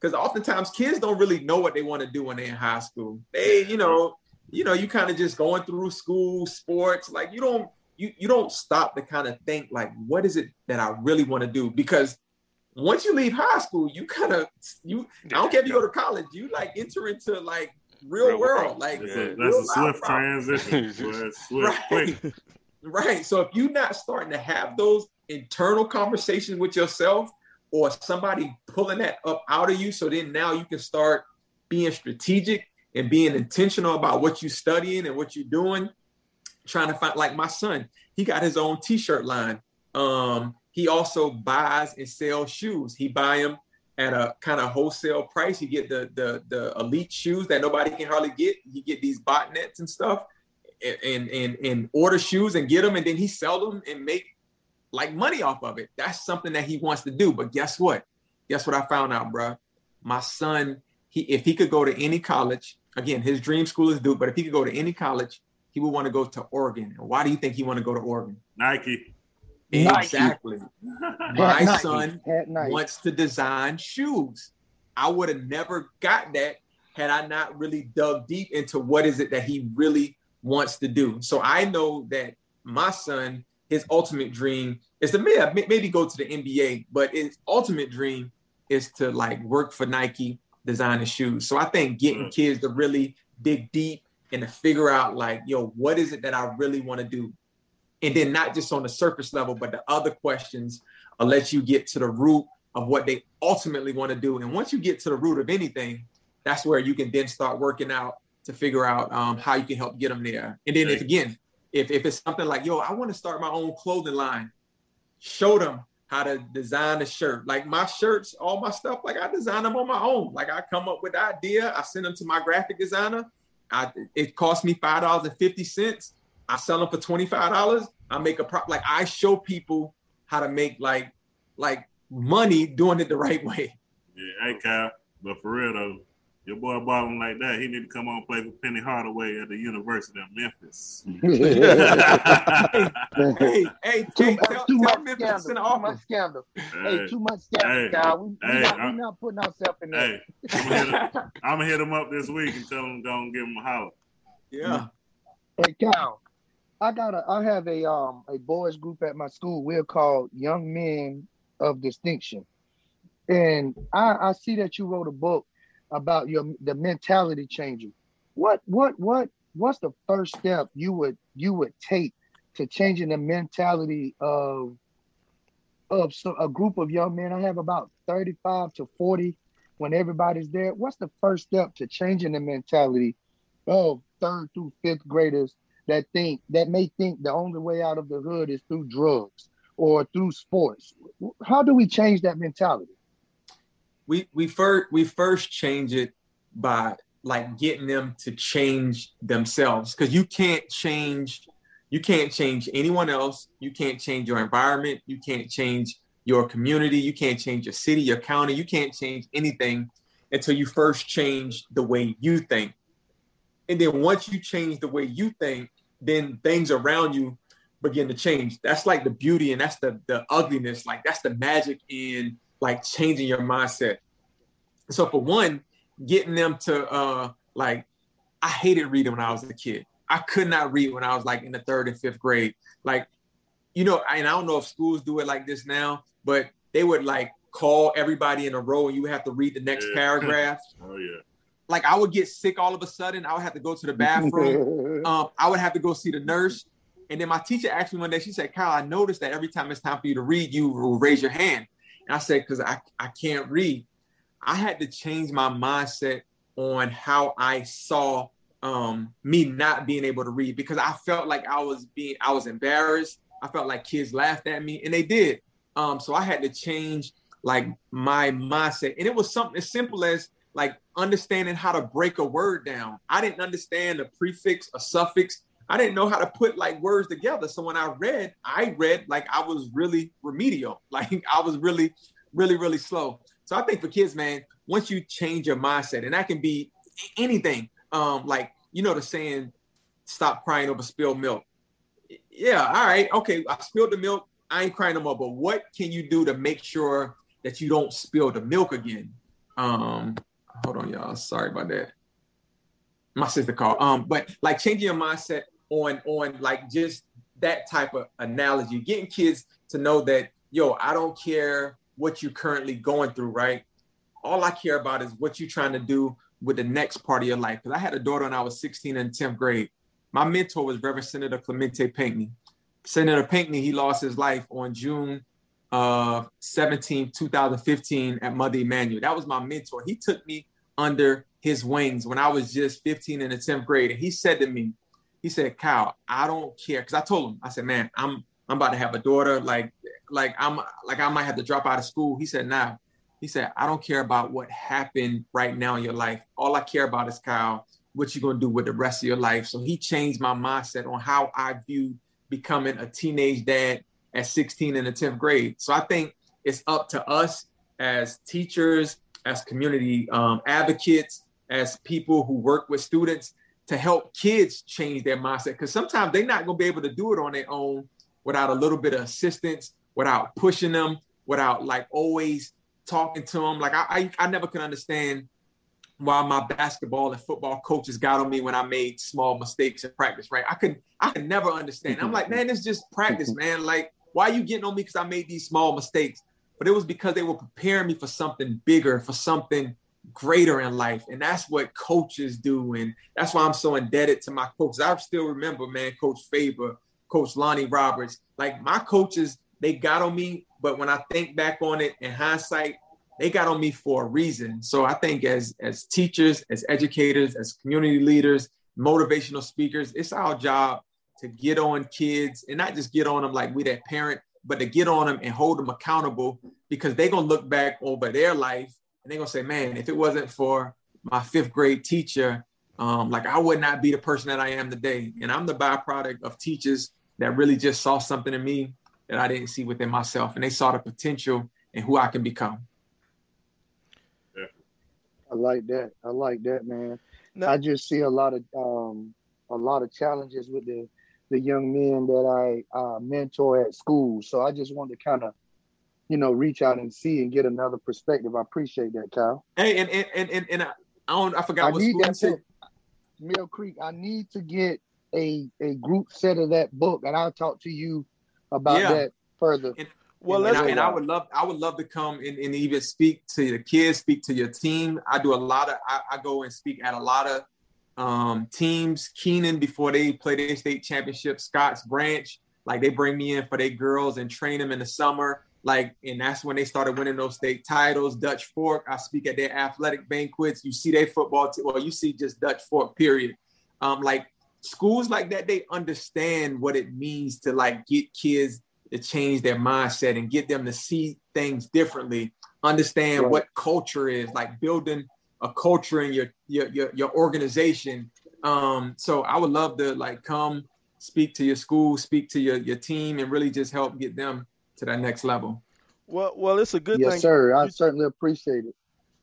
Because oftentimes kids don't really know what they want to do when they're in high school. They, you know, you know, you kind of just going through school, sports, like you don't you you don't stop to kind of think like what is it that I really want to do? Because once you leave high school, you kind of you. I don't care if you go to college, you like enter into like real, real world. Like yeah, that's a swift transition. swift, right. right. So if you're not starting to have those internal conversations with yourself, or somebody pulling that up out of you, so then now you can start being strategic and being intentional about what you're studying and what you're doing. Trying to find like my son, he got his own T-shirt line. Um, he also buys and sells shoes. He buy them at a kind of wholesale price. You get the the the elite shoes that nobody can hardly get. You get these botnets and stuff, and and and order shoes and get them, and then he sell them and make like money off of it. That's something that he wants to do. But guess what? Guess what I found out, bro? My son, he if he could go to any college, again, his dream school is Duke, but if he could go to any college, he would want to go to Oregon. And why do you think he want to go to Oregon? Nike. Exactly. My son wants to design shoes. I would have never got that had I not really dug deep into what is it that he really wants to do. So I know that my son, his ultimate dream is to maybe go to the NBA, but his ultimate dream is to like work for Nike, designing shoes. So I think getting mm. kids to really dig deep and to figure out like, yo, what is it that I really want to do? And then not just on the surface level, but the other questions will let you get to the root of what they ultimately want to do. And once you get to the root of anything, that's where you can then start working out to figure out um, how you can help get them there. And then, if again, if, if it's something like, yo, I want to start my own clothing line, show them how to design a shirt. Like my shirts, all my stuff, like I design them on my own. Like I come up with the idea, I send them to my graphic designer. I, it cost me five dollars and fifty cents. I sell them for twenty five dollars. I make a prop. Like I show people how to make like like money doing it the right way. Yeah, hey Kyle, but for real though, your boy bought balling like that, he need to come on play for Penny Hardaway at the University of Memphis. hey, hey, hey, too, hey, tell, too much Memphis scandal. Too much scandal. Hey, hey too much scandal, hey, Kyle. We, we, hey, not, we not putting ourselves in there. Hey, I'm gonna hit him up this week and tell him to go and give him a holler. Yeah. Hey, Kyle. I got a I have a um a boys group at my school. We're called Young Men of Distinction. And I, I see that you wrote a book about your the mentality changing. What what what what's the first step you would you would take to changing the mentality of of so, a group of young men? I have about 35 to 40 when everybody's there. What's the first step to changing the mentality of third through fifth graders that think that may think the only way out of the hood is through drugs or through sports. How do we change that mentality? We we first we first change it by like getting them to change themselves because you can't change you can't change anyone else. You can't change your environment. You can't change your community. You can't change your city your county. You can't change anything until you first change the way you think and then once you change the way you think, then things around you begin to change. That's like the beauty and that's the the ugliness. Like that's the magic in like changing your mindset. So for one, getting them to uh like I hated reading when I was a kid. I could not read when I was like in the third and fifth grade. Like, you know, and I don't know if schools do it like this now, but they would like call everybody in a row and you have to read the next yeah. paragraph. Oh yeah like I would get sick all of a sudden. I would have to go to the bathroom. um, I would have to go see the nurse. And then my teacher asked me one day, she said, Kyle, I noticed that every time it's time for you to read, you will raise your hand. And I said, because I, I can't read. I had to change my mindset on how I saw um, me not being able to read because I felt like I was being, I was embarrassed. I felt like kids laughed at me and they did. Um, so I had to change like my mindset. And it was something as simple as like understanding how to break a word down. I didn't understand a prefix, a suffix. I didn't know how to put like words together. So when I read, I read like I was really remedial. Like I was really, really, really slow. So I think for kids, man, once you change your mindset, and that can be anything, um, like you know the saying, "Stop crying over spilled milk." Yeah, all right, okay, I spilled the milk. I ain't crying no more. But what can you do to make sure that you don't spill the milk again? Um, hold on, y'all. Sorry about that. My sister called. Um, but like changing your mindset on on like just that type of analogy, getting kids to know that yo, I don't care what you're currently going through, right? All I care about is what you're trying to do with the next part of your life. Because I had a daughter when I was 16 in 10th grade. My mentor was Reverend Senator Clementa Pinckney. Senator Pinckney, he lost his life on June uh, 17, 2015 at Mother Emanuel. That was my mentor. He took me under his wings when I was just 15 in the 10th grade. And he said to me, he said, Kyle, I don't care. Cause I told him, I said, man, I'm I'm about to have a daughter. Like, like I'm like I might have to drop out of school. He said, nah. He said, I don't care about what happened right now in your life. All I care about is Kyle, what you're gonna do with the rest of your life. So he changed my mindset on how I viewed becoming a teenage dad at 16 in the 10th grade. So I think it's up to us as teachers, as community um, advocates, as people who work with students to help kids change their mindset. Because sometimes they're not going to be able to do it on their own without a little bit of assistance, without pushing them, without like always talking to them. Like I, I, I never could understand why my basketball and football coaches got on me when I made small mistakes in practice, right? I could I could never understand. I'm like, man, it's just practice, man. Like, why are you getting on me because I made these small mistakes? But it was because they were preparing me for something bigger, for something greater in life. And that's what coaches do. And that's why I'm so indebted to my coaches. I still remember, man, Coach Faber, Coach Lonnie Roberts. Like my coaches, they got on me. But when I think back on it in hindsight, they got on me for a reason. So I think as as teachers, as educators, as community leaders, motivational speakers, it's our job to get on kids and not just get on them like we that parent, but to get on them and hold them accountable because they're gonna look back over their life and they're gonna say, man, if it wasn't for my fifth grade teacher, um, like I would not be the person that I am today. And I'm the byproduct of teachers that really just saw something in me that I didn't see within myself, and they saw the potential and who I can become. I like that. I like that, man. No. I just see a lot of um, a lot of challenges with the the young men that I uh, mentor at school. So I just wanted to kind of, you know, reach out and see and get another perspective. I appreciate that, Kyle. Hey, and and and, and I, I don't I forgot I what need school that Mill Creek. I need to get a a group set of that book, and I'll talk to you about yeah. that further. And, well, and, I, and I, would love, I would love to come and, and, even speak to the kids, speak to your team. I do a lot of, I, I go and speak at a lot of um, teams. Keenan before they play their state championship, Scotts Branch, like they bring me in for their girls and train them in the summer. Like, and that's when they started winning those state titles. Dutch Fork, I speak at their athletic banquets. You see their football, team, well, you see just Dutch Fork, period. Um, like schools like that, they understand what it means to like get kids to change their mindset and get them to see things differently, understand right. what culture is, like building a culture in your your your, your organization. Um, so I would love to like come speak to your school, speak to your your team, and really just help get them to that next level. Well, well, it's a good yes, thing. sir. I certainly appreciate it.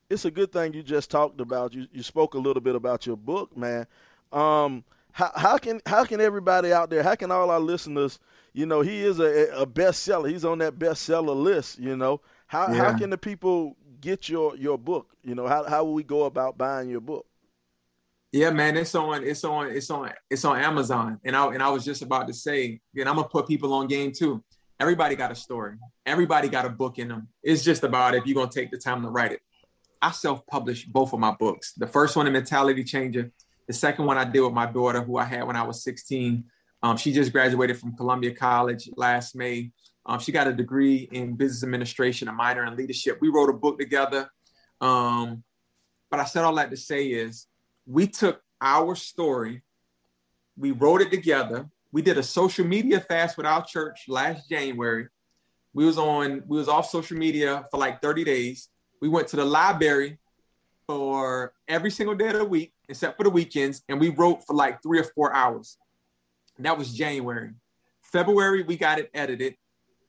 It's a good thing you just talked about. You you spoke a little bit about your book, man. Um, how, how can how can everybody out there, how can all our listeners, you know, he is a, a bestseller. He's on that bestseller list. You know, how yeah. how can the people get your your book? You know, how how will we go about buying your book? Yeah, man, it's on it's on it's on it's on Amazon. And I and I was just about to say, and I'm gonna put people on game too. Everybody got a story. Everybody got a book in them. It's just about if you're gonna take the time to write it. I self-published both of my books. The first one, a mentality changer the second one I did with my daughter, who I had when I was 16. Um, she just graduated from Columbia College last May. Um, she got a degree in business administration, a minor in leadership. We wrote a book together. Um, but I said all that to say is we took our story, we wrote it together. We did a social media fast with our church last January. We was on, we was off social media for like 30 days. We went to the library for every single day of the week except for the weekends, and we wrote for like three or four hours. And that was January. February, we got it edited.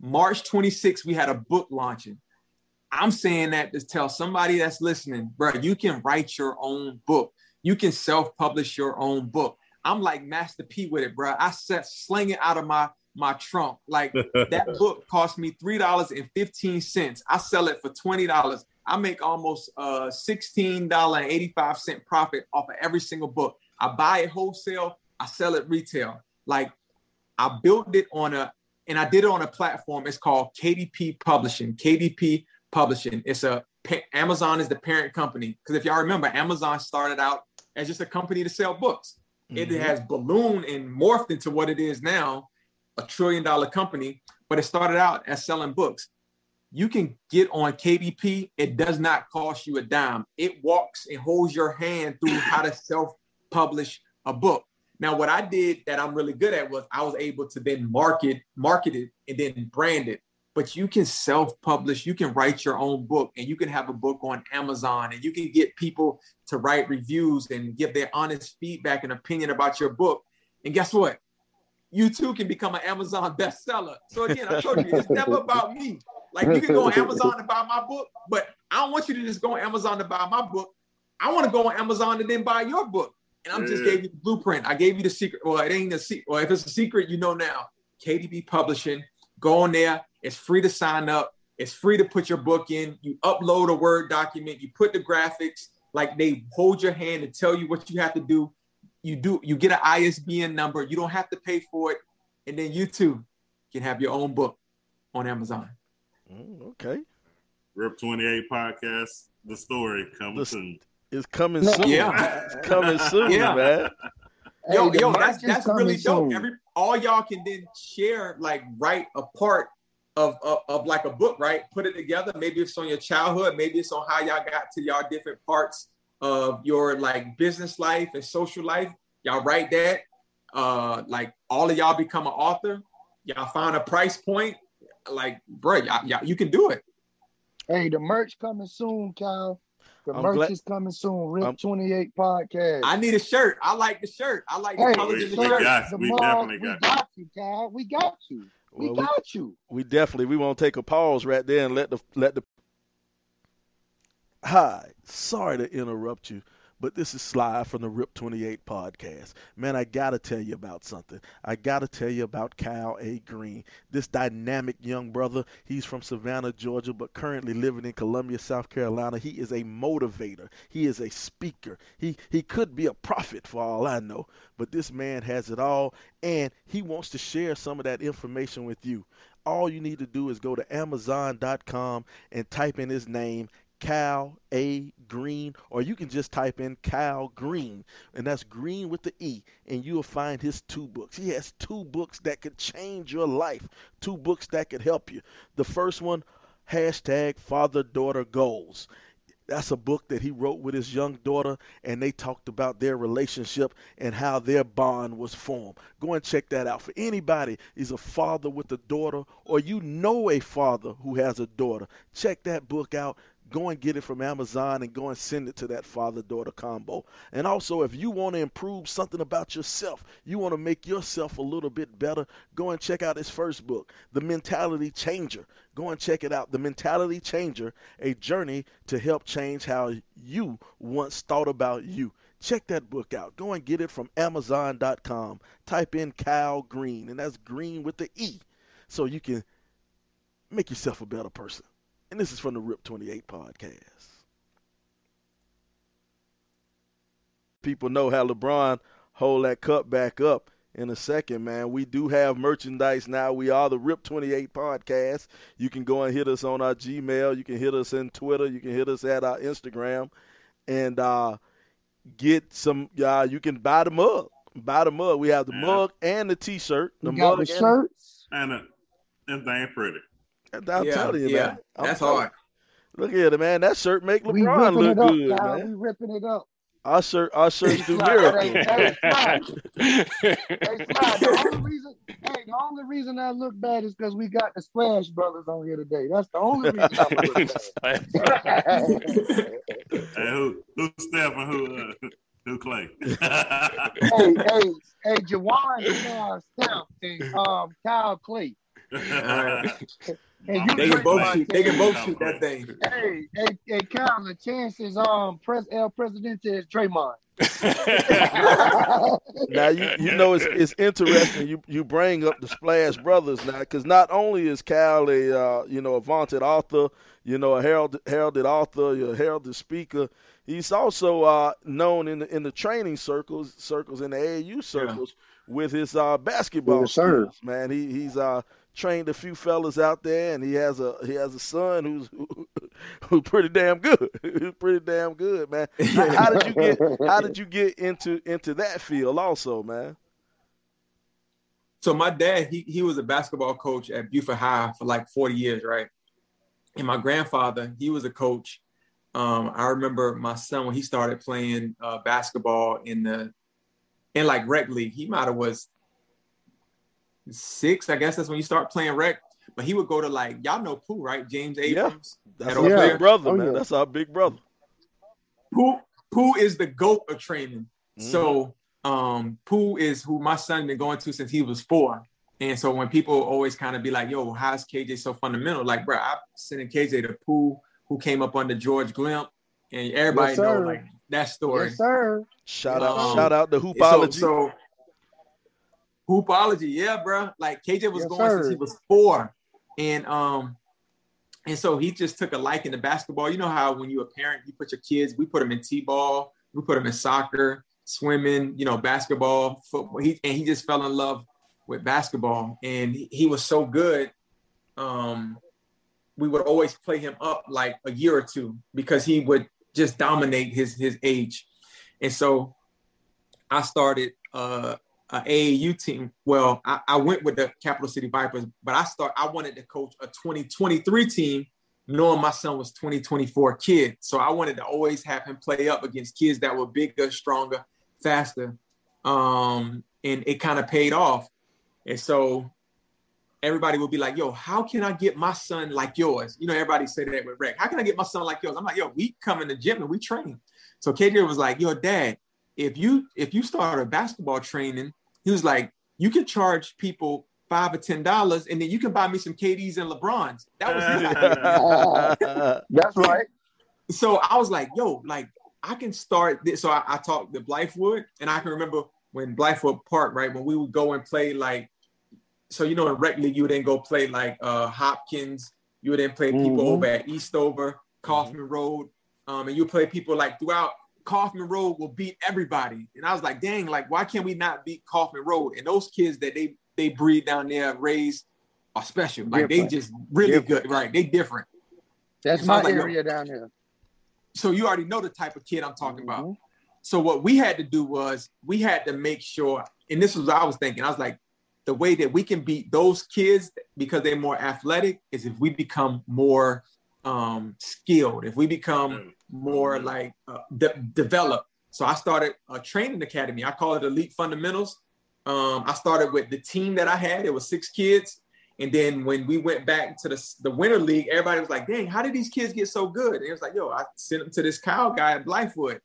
March 26th, we had a book launching. I'm saying that to tell somebody that's listening, bro, you can write your own book. You can self-publish your own book. I'm like Master P with it, bro. I set sling it out of my my trunk. Like that book cost me three dollars and fifteen cents. I sell it for twenty dollars. I make almost uh $16.85 profit off of every single book. I buy it wholesale, I sell it retail. Like I built it on a and I did it on a platform. It's called KDP Publishing. KDP Publishing. It's a Amazon is the parent company because if y'all remember, Amazon started out as just a company to sell books. Mm-hmm. It has ballooned and morphed into what it is now, a trillion dollar company. But it started out as selling books. You can get on KDP. It does not cost you a dime. It walks and holds your hand through how to self publish a book. Now, what I did that I'm really good at was I was able to then market, market it, and then brand it. But you can self-publish, you can write your own book, and you can have a book on Amazon, and you can get people to write reviews and give their honest feedback and opinion about your book. And guess what? You too can become an Amazon bestseller. So again, I told you it's never about me. Like you can go on Amazon to buy my book, but I don't want you to just go on Amazon to buy my book. I want to go on Amazon and then buy your book. And I'm yeah. just gave you the blueprint. I gave you the secret. Well, it ain't a secret. Well, if it's a secret, you know now. KDP Publishing. Go on there. It's free to sign up. It's free to put your book in. You upload a Word document. You put the graphics. Like they hold your hand and tell you what you have to do. You do. You get an ISBN number. You don't have to pay for it. And then you too can have your own book on Amazon. Mm, okay. Rip 28 podcast. The story coming the, soon. It's coming soon. Yeah, it's coming soon, yeah. man. Yo, hey, yo, that's that's really dope. Every all y'all can then share, like, write a part of, of, of like a book, right? Put it together. Maybe it's on your childhood. Maybe it's on how y'all got to y'all different parts of your like business life and social life. Y'all write that. Uh, like all of y'all become an author. Y'all find a price point. Like, bro, y'all, y'all you can do it. Hey, the merch coming soon, Kyle. The I'm merch glad- is coming soon. Rip I'm- 28 podcast. I need a shirt. I like the shirt. I like the hey, colors in the shirt. Got, we definitely got, we got you, Cal. We got you. We well, got we, you. We definitely we won't take a pause right there and let the let the Hi, sorry to interrupt you, but this is Sly from the Rip 28 podcast. Man, I got to tell you about something. I got to tell you about Kyle A. Green, this dynamic young brother. He's from Savannah, Georgia, but currently living in Columbia, South Carolina. He is a motivator, he is a speaker. He, he could be a prophet for all I know, but this man has it all, and he wants to share some of that information with you all you need to do is go to amazon.com and type in his name Cal A Green, or you can just type in Cal Green, and that's Green with the E, and you'll find his two books. He has two books that could change your life, two books that could help you. The first one, hashtag Father Daughter Goals. That's a book that he wrote with his young daughter, and they talked about their relationship and how their bond was formed. Go and check that out. For anybody is a father with a daughter, or you know a father who has a daughter, check that book out go and get it from Amazon and go and send it to that father daughter combo. And also, if you want to improve something about yourself, you want to make yourself a little bit better, go and check out his first book, The Mentality Changer. Go and check it out. The Mentality Changer, a journey to help change how you once thought about you. Check that book out. Go and get it from Amazon.com. Type in Cal Green, and that's green with the E, so you can make yourself a better person. And this is from the Rip 28 podcast. People know how LeBron hold that cup back up in a second, man. We do have merchandise now. We are the Rip 28 podcast. You can go and hit us on our Gmail. You can hit us in Twitter. You can hit us at our Instagram and uh, get some. Uh, you can buy the mug. Buy the mug. We have the mug and the T-shirt. The we mug the shirts and, and, and they ain't pretty. I'm yeah, telling you, yeah. man. I'm That's hard. Look at it, man. That shirt make LeBron look up, good, Kyle. man. We ripping it up. Our shirt, our shirts do miracles. hey, hey, hey, the only reason, hey, the only reason I look bad is because we got the Splash Brothers on here today. That's the only reason I look bad. hey, who, who's Steph and who, uh, who Clay? hey, hey, hey, Jawan is now Steph and um, Kyle Clay. Hey, they can both shoot. They can both shoot that thing. Hey, hey, hey, Kyle, the chances um pres El Presidente is Draymond. now you you know it's it's interesting you you bring up the Splash Brothers now because not only is Cal a uh, you know a vaunted author, you know a heralded, heralded author, a heralded speaker, he's also uh, known in the in the training circles circles in the AAU circles. Yeah with his uh, basketball yes, skills, man. He he's uh trained a few fellas out there, and he has a he has a son who's who, who's pretty damn good. who's pretty damn good, man. How, how, did you get How did you get into into that field also, man? So my dad, he he was a basketball coach at Buford High for like forty years, right? And my grandfather, he was a coach. Um, I remember my son when he started playing uh, basketball in the in like rec league. He might have was six, I guess that's when you start playing rec. But he would go to like y'all know Pooh, right? James Abrams. Yeah, that's our yeah. big brother, oh, man. Yeah. That's our big brother. Pooh Pooh is the goat of training. Mm-hmm. So um Pooh is who my son been going to since he was four. And so when people always kind of be like, yo, how's KJ so fundamental? Like, bro, I'm sending KJ to Pooh, who came up under George Glimp, and everybody yes, know like that story. Yes, sir. Shout out, um, shout out to Hoopology. So, so Hoopology, yeah, bro. Like KJ was yes, going sir. since he was four, and um, and so he just took a liking to basketball. You know how when you're a parent, you put your kids, we put them in t-ball, we put them in soccer, swimming, you know, basketball, football. He and he just fell in love with basketball, and he, he was so good. Um, we would always play him up like a year or two because he would just dominate his his age, and so I started uh a AAU team. Well, I, I, went with the Capital City Vipers, but I start I wanted to coach a 2023 team, knowing my son was 2024 kid. So I wanted to always have him play up against kids that were bigger, stronger, faster. Um, and it kind of paid off. And so everybody would be like, yo, how can I get my son like yours? You know, everybody say that with Rec. How can I get my son like yours? I'm like, yo, we come in the gym and we train. So KJ was like, yo, dad, if you if you start a basketball training he was like, you can charge people five or ten dollars, and then you can buy me some KDs and LeBrons. That was his idea. That's right. So I was like, yo, like I can start this. So I, I talked to Blythewood, and I can remember when Blythewood Park, right, when we would go and play like, so you know, in rec league, you would then go play like uh Hopkins, you would then play people mm-hmm. over at Eastover, Caughman mm-hmm. Road, um, and you play people like throughout Caughman Road will beat everybody. And I was like, dang, like, why can't we not beat Caughman Road? And those kids that they they breed down there, raised are special. Like different. they just really different. good, right? They different. That's my like, area down here. So you already know the type of kid I'm talking mm-hmm. about. So what we had to do was we had to make sure, and this was what I was thinking. I was like, the way that we can beat those kids because they're more athletic is if we become more um, skilled, if we become more like uh, de- developed. So I started a training academy. I call it Elite Fundamentals. Um, I started with the team that I had. It was six kids. And then when we went back to the, the winter league, everybody was like, dang, how did these kids get so good? And it was like, yo, I sent them to this Kyle guy at Blythewood.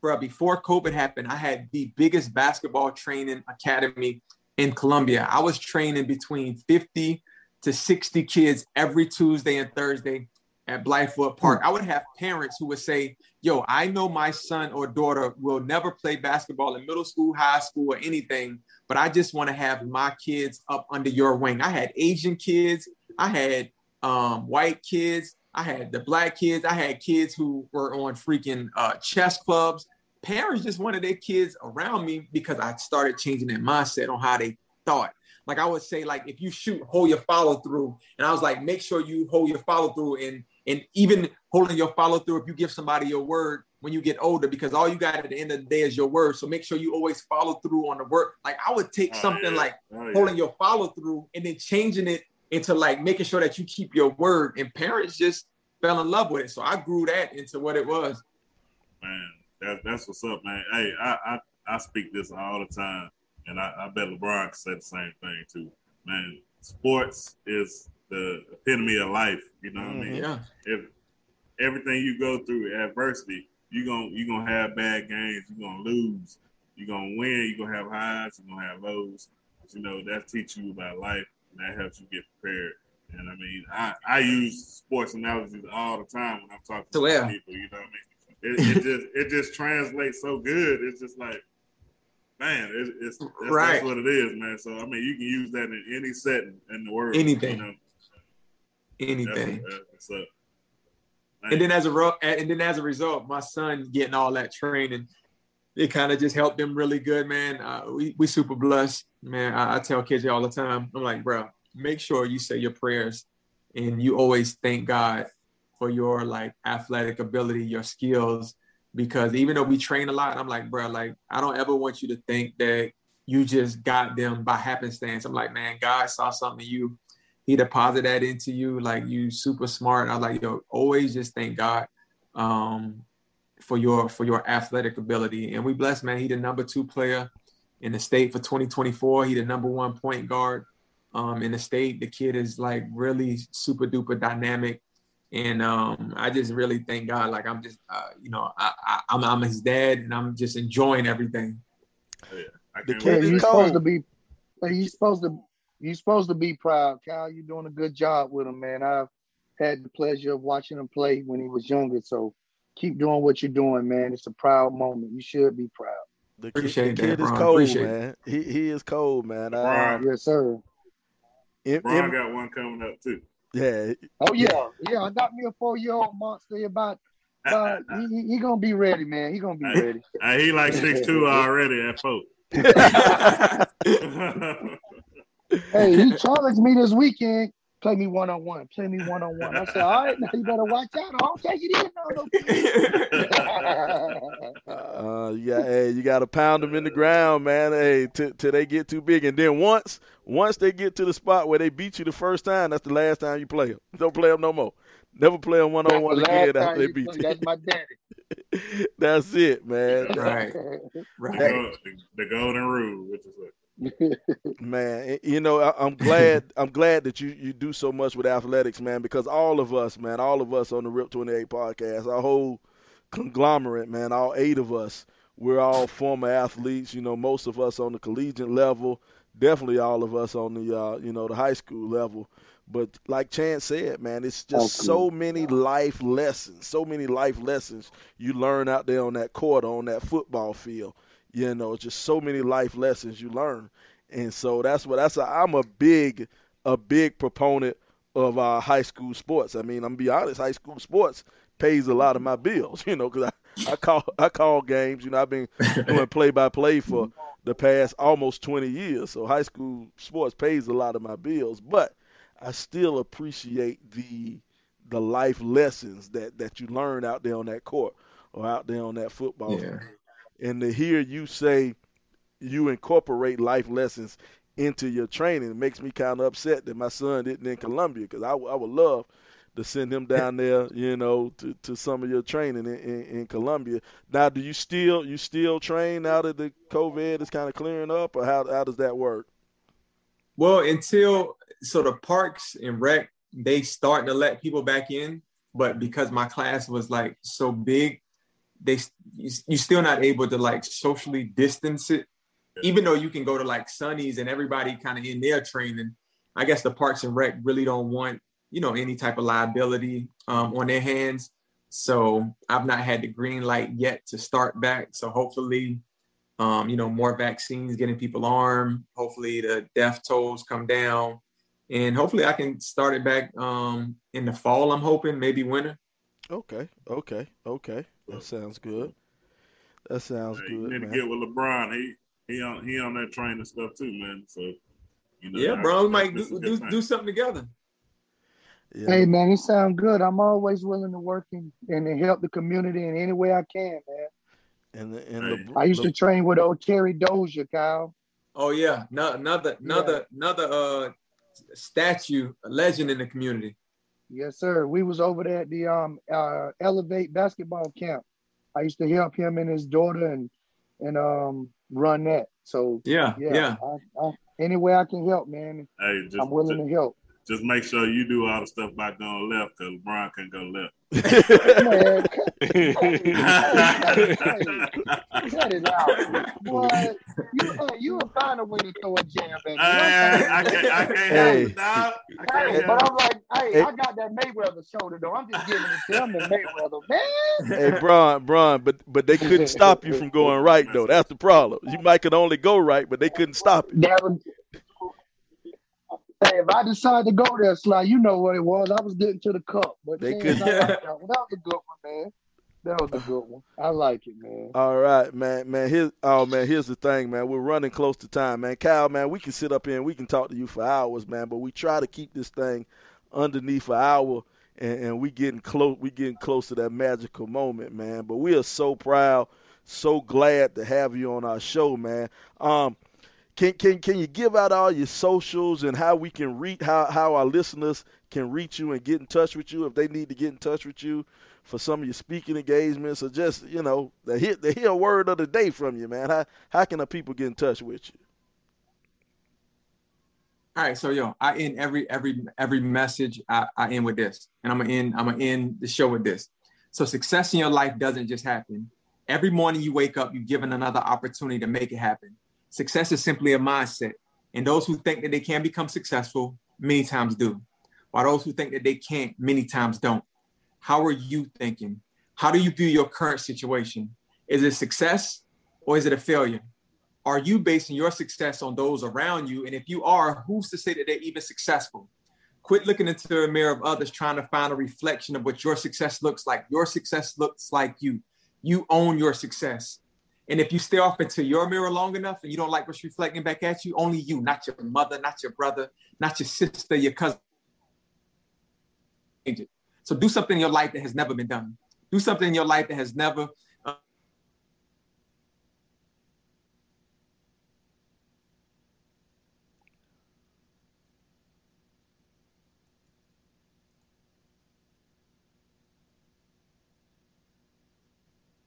Bro, before COVID happened, I had the biggest basketball training academy in Columbia. I was training between 50 to 60 kids every Tuesday and Thursday at Blythewood Park, I would have parents who would say, Yo, I know my son or daughter will never play basketball in middle school, high school, or anything, but I just want to have my kids up under your wing. I had Asian kids, I had um, white kids, I had the black kids, I had kids who were on freaking uh, chess clubs. Parents just wanted their kids around me because I started changing their mindset on how they thought. Like I would say, like if you shoot, hold your follow through, and I was like, make sure you hold your follow through and and even holding your follow through if you give somebody your word when you get older because all you got at the end of the day is your word. So make sure you always follow through on the word. Like i would take oh, something yeah. like oh, holding your follow through and then changing it into like making sure that you keep your word. And parents just fell in love with it. So i grew that into what it was. Man that, that's what's up man. Hey I, I i speak this all the time. And i, I bet lebron said the same thing too. Man sports is the epitome of life. You know what mm-hmm. I mean? Yeah. If everything you go through adversity, you're gonna you're gonna have bad games, you're gonna lose, you're gonna win, you're gonna have highs, you're gonna have lows. But, you know, that teaches you about life and that helps you get prepared. And I mean, I, I use sports analogies all the time when I'm talking to yeah. people, you know what I mean? It, it just it just translates so good. It's just like man, it, it's that's, right. that's, what it is, man. So I mean, you can use that in any setting in the world. Anything. You know? Anything. That's, that's and then as a and then as a result, my son getting all that training, it kind of just helped him really good, man. Uh, we we super blessed, man. I, I, tell kids all the time. I'm like, bro, make sure you say your prayers and you always thank God for your like athletic ability, your skills. Because even though we train a lot, I'm like, bro, like I don't ever want you to think that you just got them by happenstance. I'm like, man, God saw something in you. He deposited that into you. Like you super smart. I was like, yo, always just thank God um, for your for your athletic ability. And we blessed, man. He the number two player in the state for 2024. He the number one point guard um, in the state. The kid is like really super duper dynamic. And um, I just really thank God. Like I'm just, uh, you know, I, I, I'm, I'm his dad, and I'm just enjoying everything. Oh, yeah. The kid, you're supposed to be, you're supposed to, you're supposed to be proud, Cal. You're doing a good job with him, man. I've had the pleasure of watching him play when he was younger. So keep doing what you're doing, man. It's a proud moment. You should be proud. The Appreciate kid, the kid that, is cold, Appreciate man. He he is cold, man. Uh, yes, sir. Brian got one coming up too. Yeah. Oh yeah, yeah. I got me a four year old monster about. Uh, he, he gonna be ready, man. He gonna be ready. Uh, he like six two already at four. hey, he challenged me this weekend play me one on one, play me one on one. I said, all right, now you better watch out. I don't take it in. No, uh, yeah, hey, you got to pound them in the ground, man. Hey, till, till they get too big, and then once once they get to the spot where they beat you the first time, that's the last time you play them. Don't play them no more. Never play them one on one again after they beat you. That's my daddy. that's it, man. Right, right. The, the golden rule, which is what man, you know, I, am glad I'm glad that you you do so much with athletics, man, because all of us, man, all of us on the Rip 28 podcast, our whole conglomerate, man, all eight of us, we're all former athletes. You know, most of us on the collegiate level, definitely all of us on the uh, you know the high school level. But like Chance said, man, it's just so many life lessons, so many life lessons you learn out there on that court, on that football field. You know, just so many life lessons you learn, and so that's what that's. A, I'm a big, a big proponent of uh, high school sports. I mean, I'm gonna be honest, high school sports pays a lot of my bills. You know, because I, I call I call games. You know, I've been doing play by play for the past almost 20 years. So high school sports pays a lot of my bills, but I still appreciate the the life lessons that that you learn out there on that court or out there on that football yeah and to hear you say you incorporate life lessons into your training it makes me kind of upset that my son didn't in Columbia because I, I would love to send him down there, you know, to, to some of your training in, in, in Columbia. Now, do you still you still train now that the COVID is kind of clearing up, or how how does that work? Well, until so the parks and rec they starting to let people back in, but because my class was like so big, they you're still not able to like socially distance it. Even though you can go to like Sonny's and everybody kind of in their training i guess the parks and rec really don't want you know any type of liability um, on their hands. So i've not had the green light yet to start back. So hopefully um, you know more vaccines getting people armed. Hopefully the death tolls come down. And hopefully i can start it back um, in the fall i'm hoping maybe winter. Okay. Okay. Okay that sounds good. That sounds hey, good. You need man. to get with LeBron. He he on he on that training stuff too, man. So you know, yeah, bro, we might do do, do, something together. Yeah. Hey man, he sound good. I'm always willing to work in, and to help the community in any way I can, man. And the, and hey. I used to train with old Terry Dozier, Kyle. Oh yeah, no, another another yeah. another uh statue, a legend in the community. Yes, sir. We was over there at the um uh, Elevate basketball camp. I used to help him and his daughter and and um run that. So yeah, yeah. yeah. I, I, any way I can help, man. Hey, just, I'm willing just, to help just make sure you do all the stuff by going left because LeBron can go left. Man, cut it out. Boy, you, uh, you will find a way to throw a jab at me. I, I, can't, I can't hey. help it, dog. Hey, but I'm like, hey, hey, I got that Mayweather shoulder, though. I'm just giving it to him the Mayweather, man. Hey, Bron, Bron, but, but they couldn't stop you from going right, though. That's the problem. You might could only go right, but they couldn't stop it. That was, Hey, if I decide to go there, Sly, you know what it was. I was getting to the cup, but they could. That, that was a good one, man. That was a good one. I like it, man. All right, man. Man, here's oh man, here's the thing, man. We're running close to time, man. Kyle, man, we can sit up here and we can talk to you for hours, man. But we try to keep this thing underneath an hour, and, and we getting close. We getting close to that magical moment, man. But we are so proud, so glad to have you on our show, man. Um, can can can you give out all your socials and how we can reach how how our listeners can reach you and get in touch with you if they need to get in touch with you for some of your speaking engagements or just you know the hit the hear word of the day from you, man. How how can the people get in touch with you? All right, so yo, I end every every every message I, I end with this, and I'm gonna end I'm gonna end the show with this. So success in your life doesn't just happen. Every morning you wake up, you're given another opportunity to make it happen. Success is simply a mindset. And those who think that they can become successful many times do, while those who think that they can't many times don't. How are you thinking? How do you view your current situation? Is it success or is it a failure? Are you basing your success on those around you? And if you are, who's to say that they're even successful? Quit looking into the mirror of others trying to find a reflection of what your success looks like. Your success looks like you. You own your success. And if you stay off into your mirror long enough and you don't like what's reflecting back at you, only you, not your mother, not your brother, not your sister, your cousin. So do something in your life that has never been done. Do something in your life that has never uh,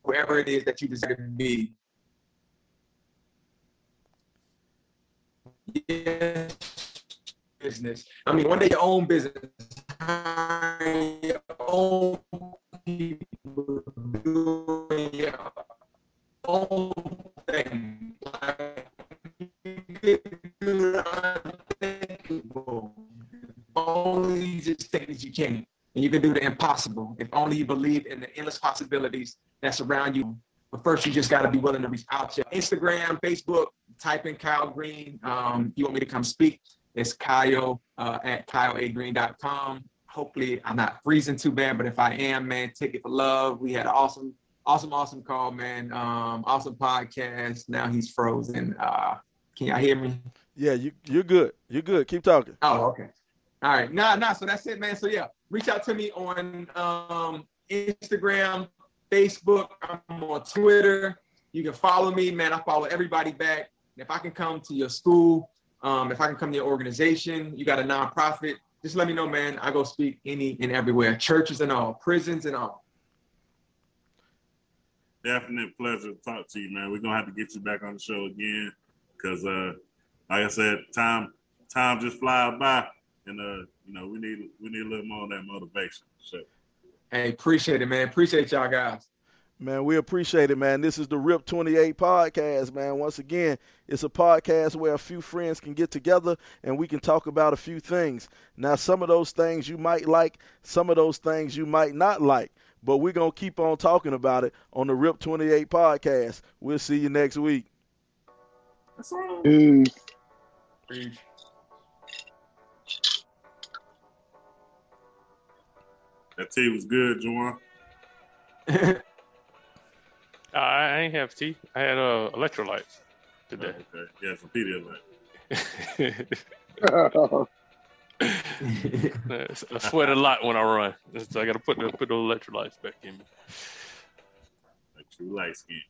wherever it is that you desire to be. Yes, business. I mean, one day your own business, your own people doing your own thing. Like, only just things you can and you can do the impossible if only you believe in the endless possibilities that around you. But first, you just got to be willing to reach out to Instagram, Facebook, type in Kyle Green. Um, you want me to come speak? It's Kyle uh, at kyleagreen.com. Hopefully, I'm not freezing too bad, but if I am, man, Ticket for Love. We had an awesome, awesome, awesome call, man. Um, awesome podcast. Now he's frozen. Uh, can y'all hear me? Yeah, you, you're good. You're good. Keep talking. Oh, okay. All right. Nah, nah. So that's it, man. So yeah, reach out to me on um, Instagram, Facebook. I'm on Twitter. You can follow me, man. I follow everybody back. And if I can come to your school, um, if I can come to your organization, you got a nonprofit, just let me know, man. I go speak any and everywhere, churches and all, prisons and all. Definite pleasure to talk to you, man. We're gonna have to get you back on the show again, cause uh, like I said, time time just flies by and uh, you know, we need we need a little more of that motivation. So. Hey, appreciate it, man. Appreciate y'all guys. Man, we appreciate it, man. This is the RIP 28 podcast, man. Once again, it's a podcast where a few friends can get together and we can talk about a few things. Now, some of those things you might like, some of those things you might not like, but we're going to keep on talking about it on the RIP 28 podcast. We'll see you next week. Peace. Peace. That tea was good, Juwan. uh, I ain't have tea. I had uh, electrolytes today. Oh, okay. Yeah, some Pedialyte. I sweat a lot when I run. So I got to put the, put those electrolytes back in me. Like true light skin.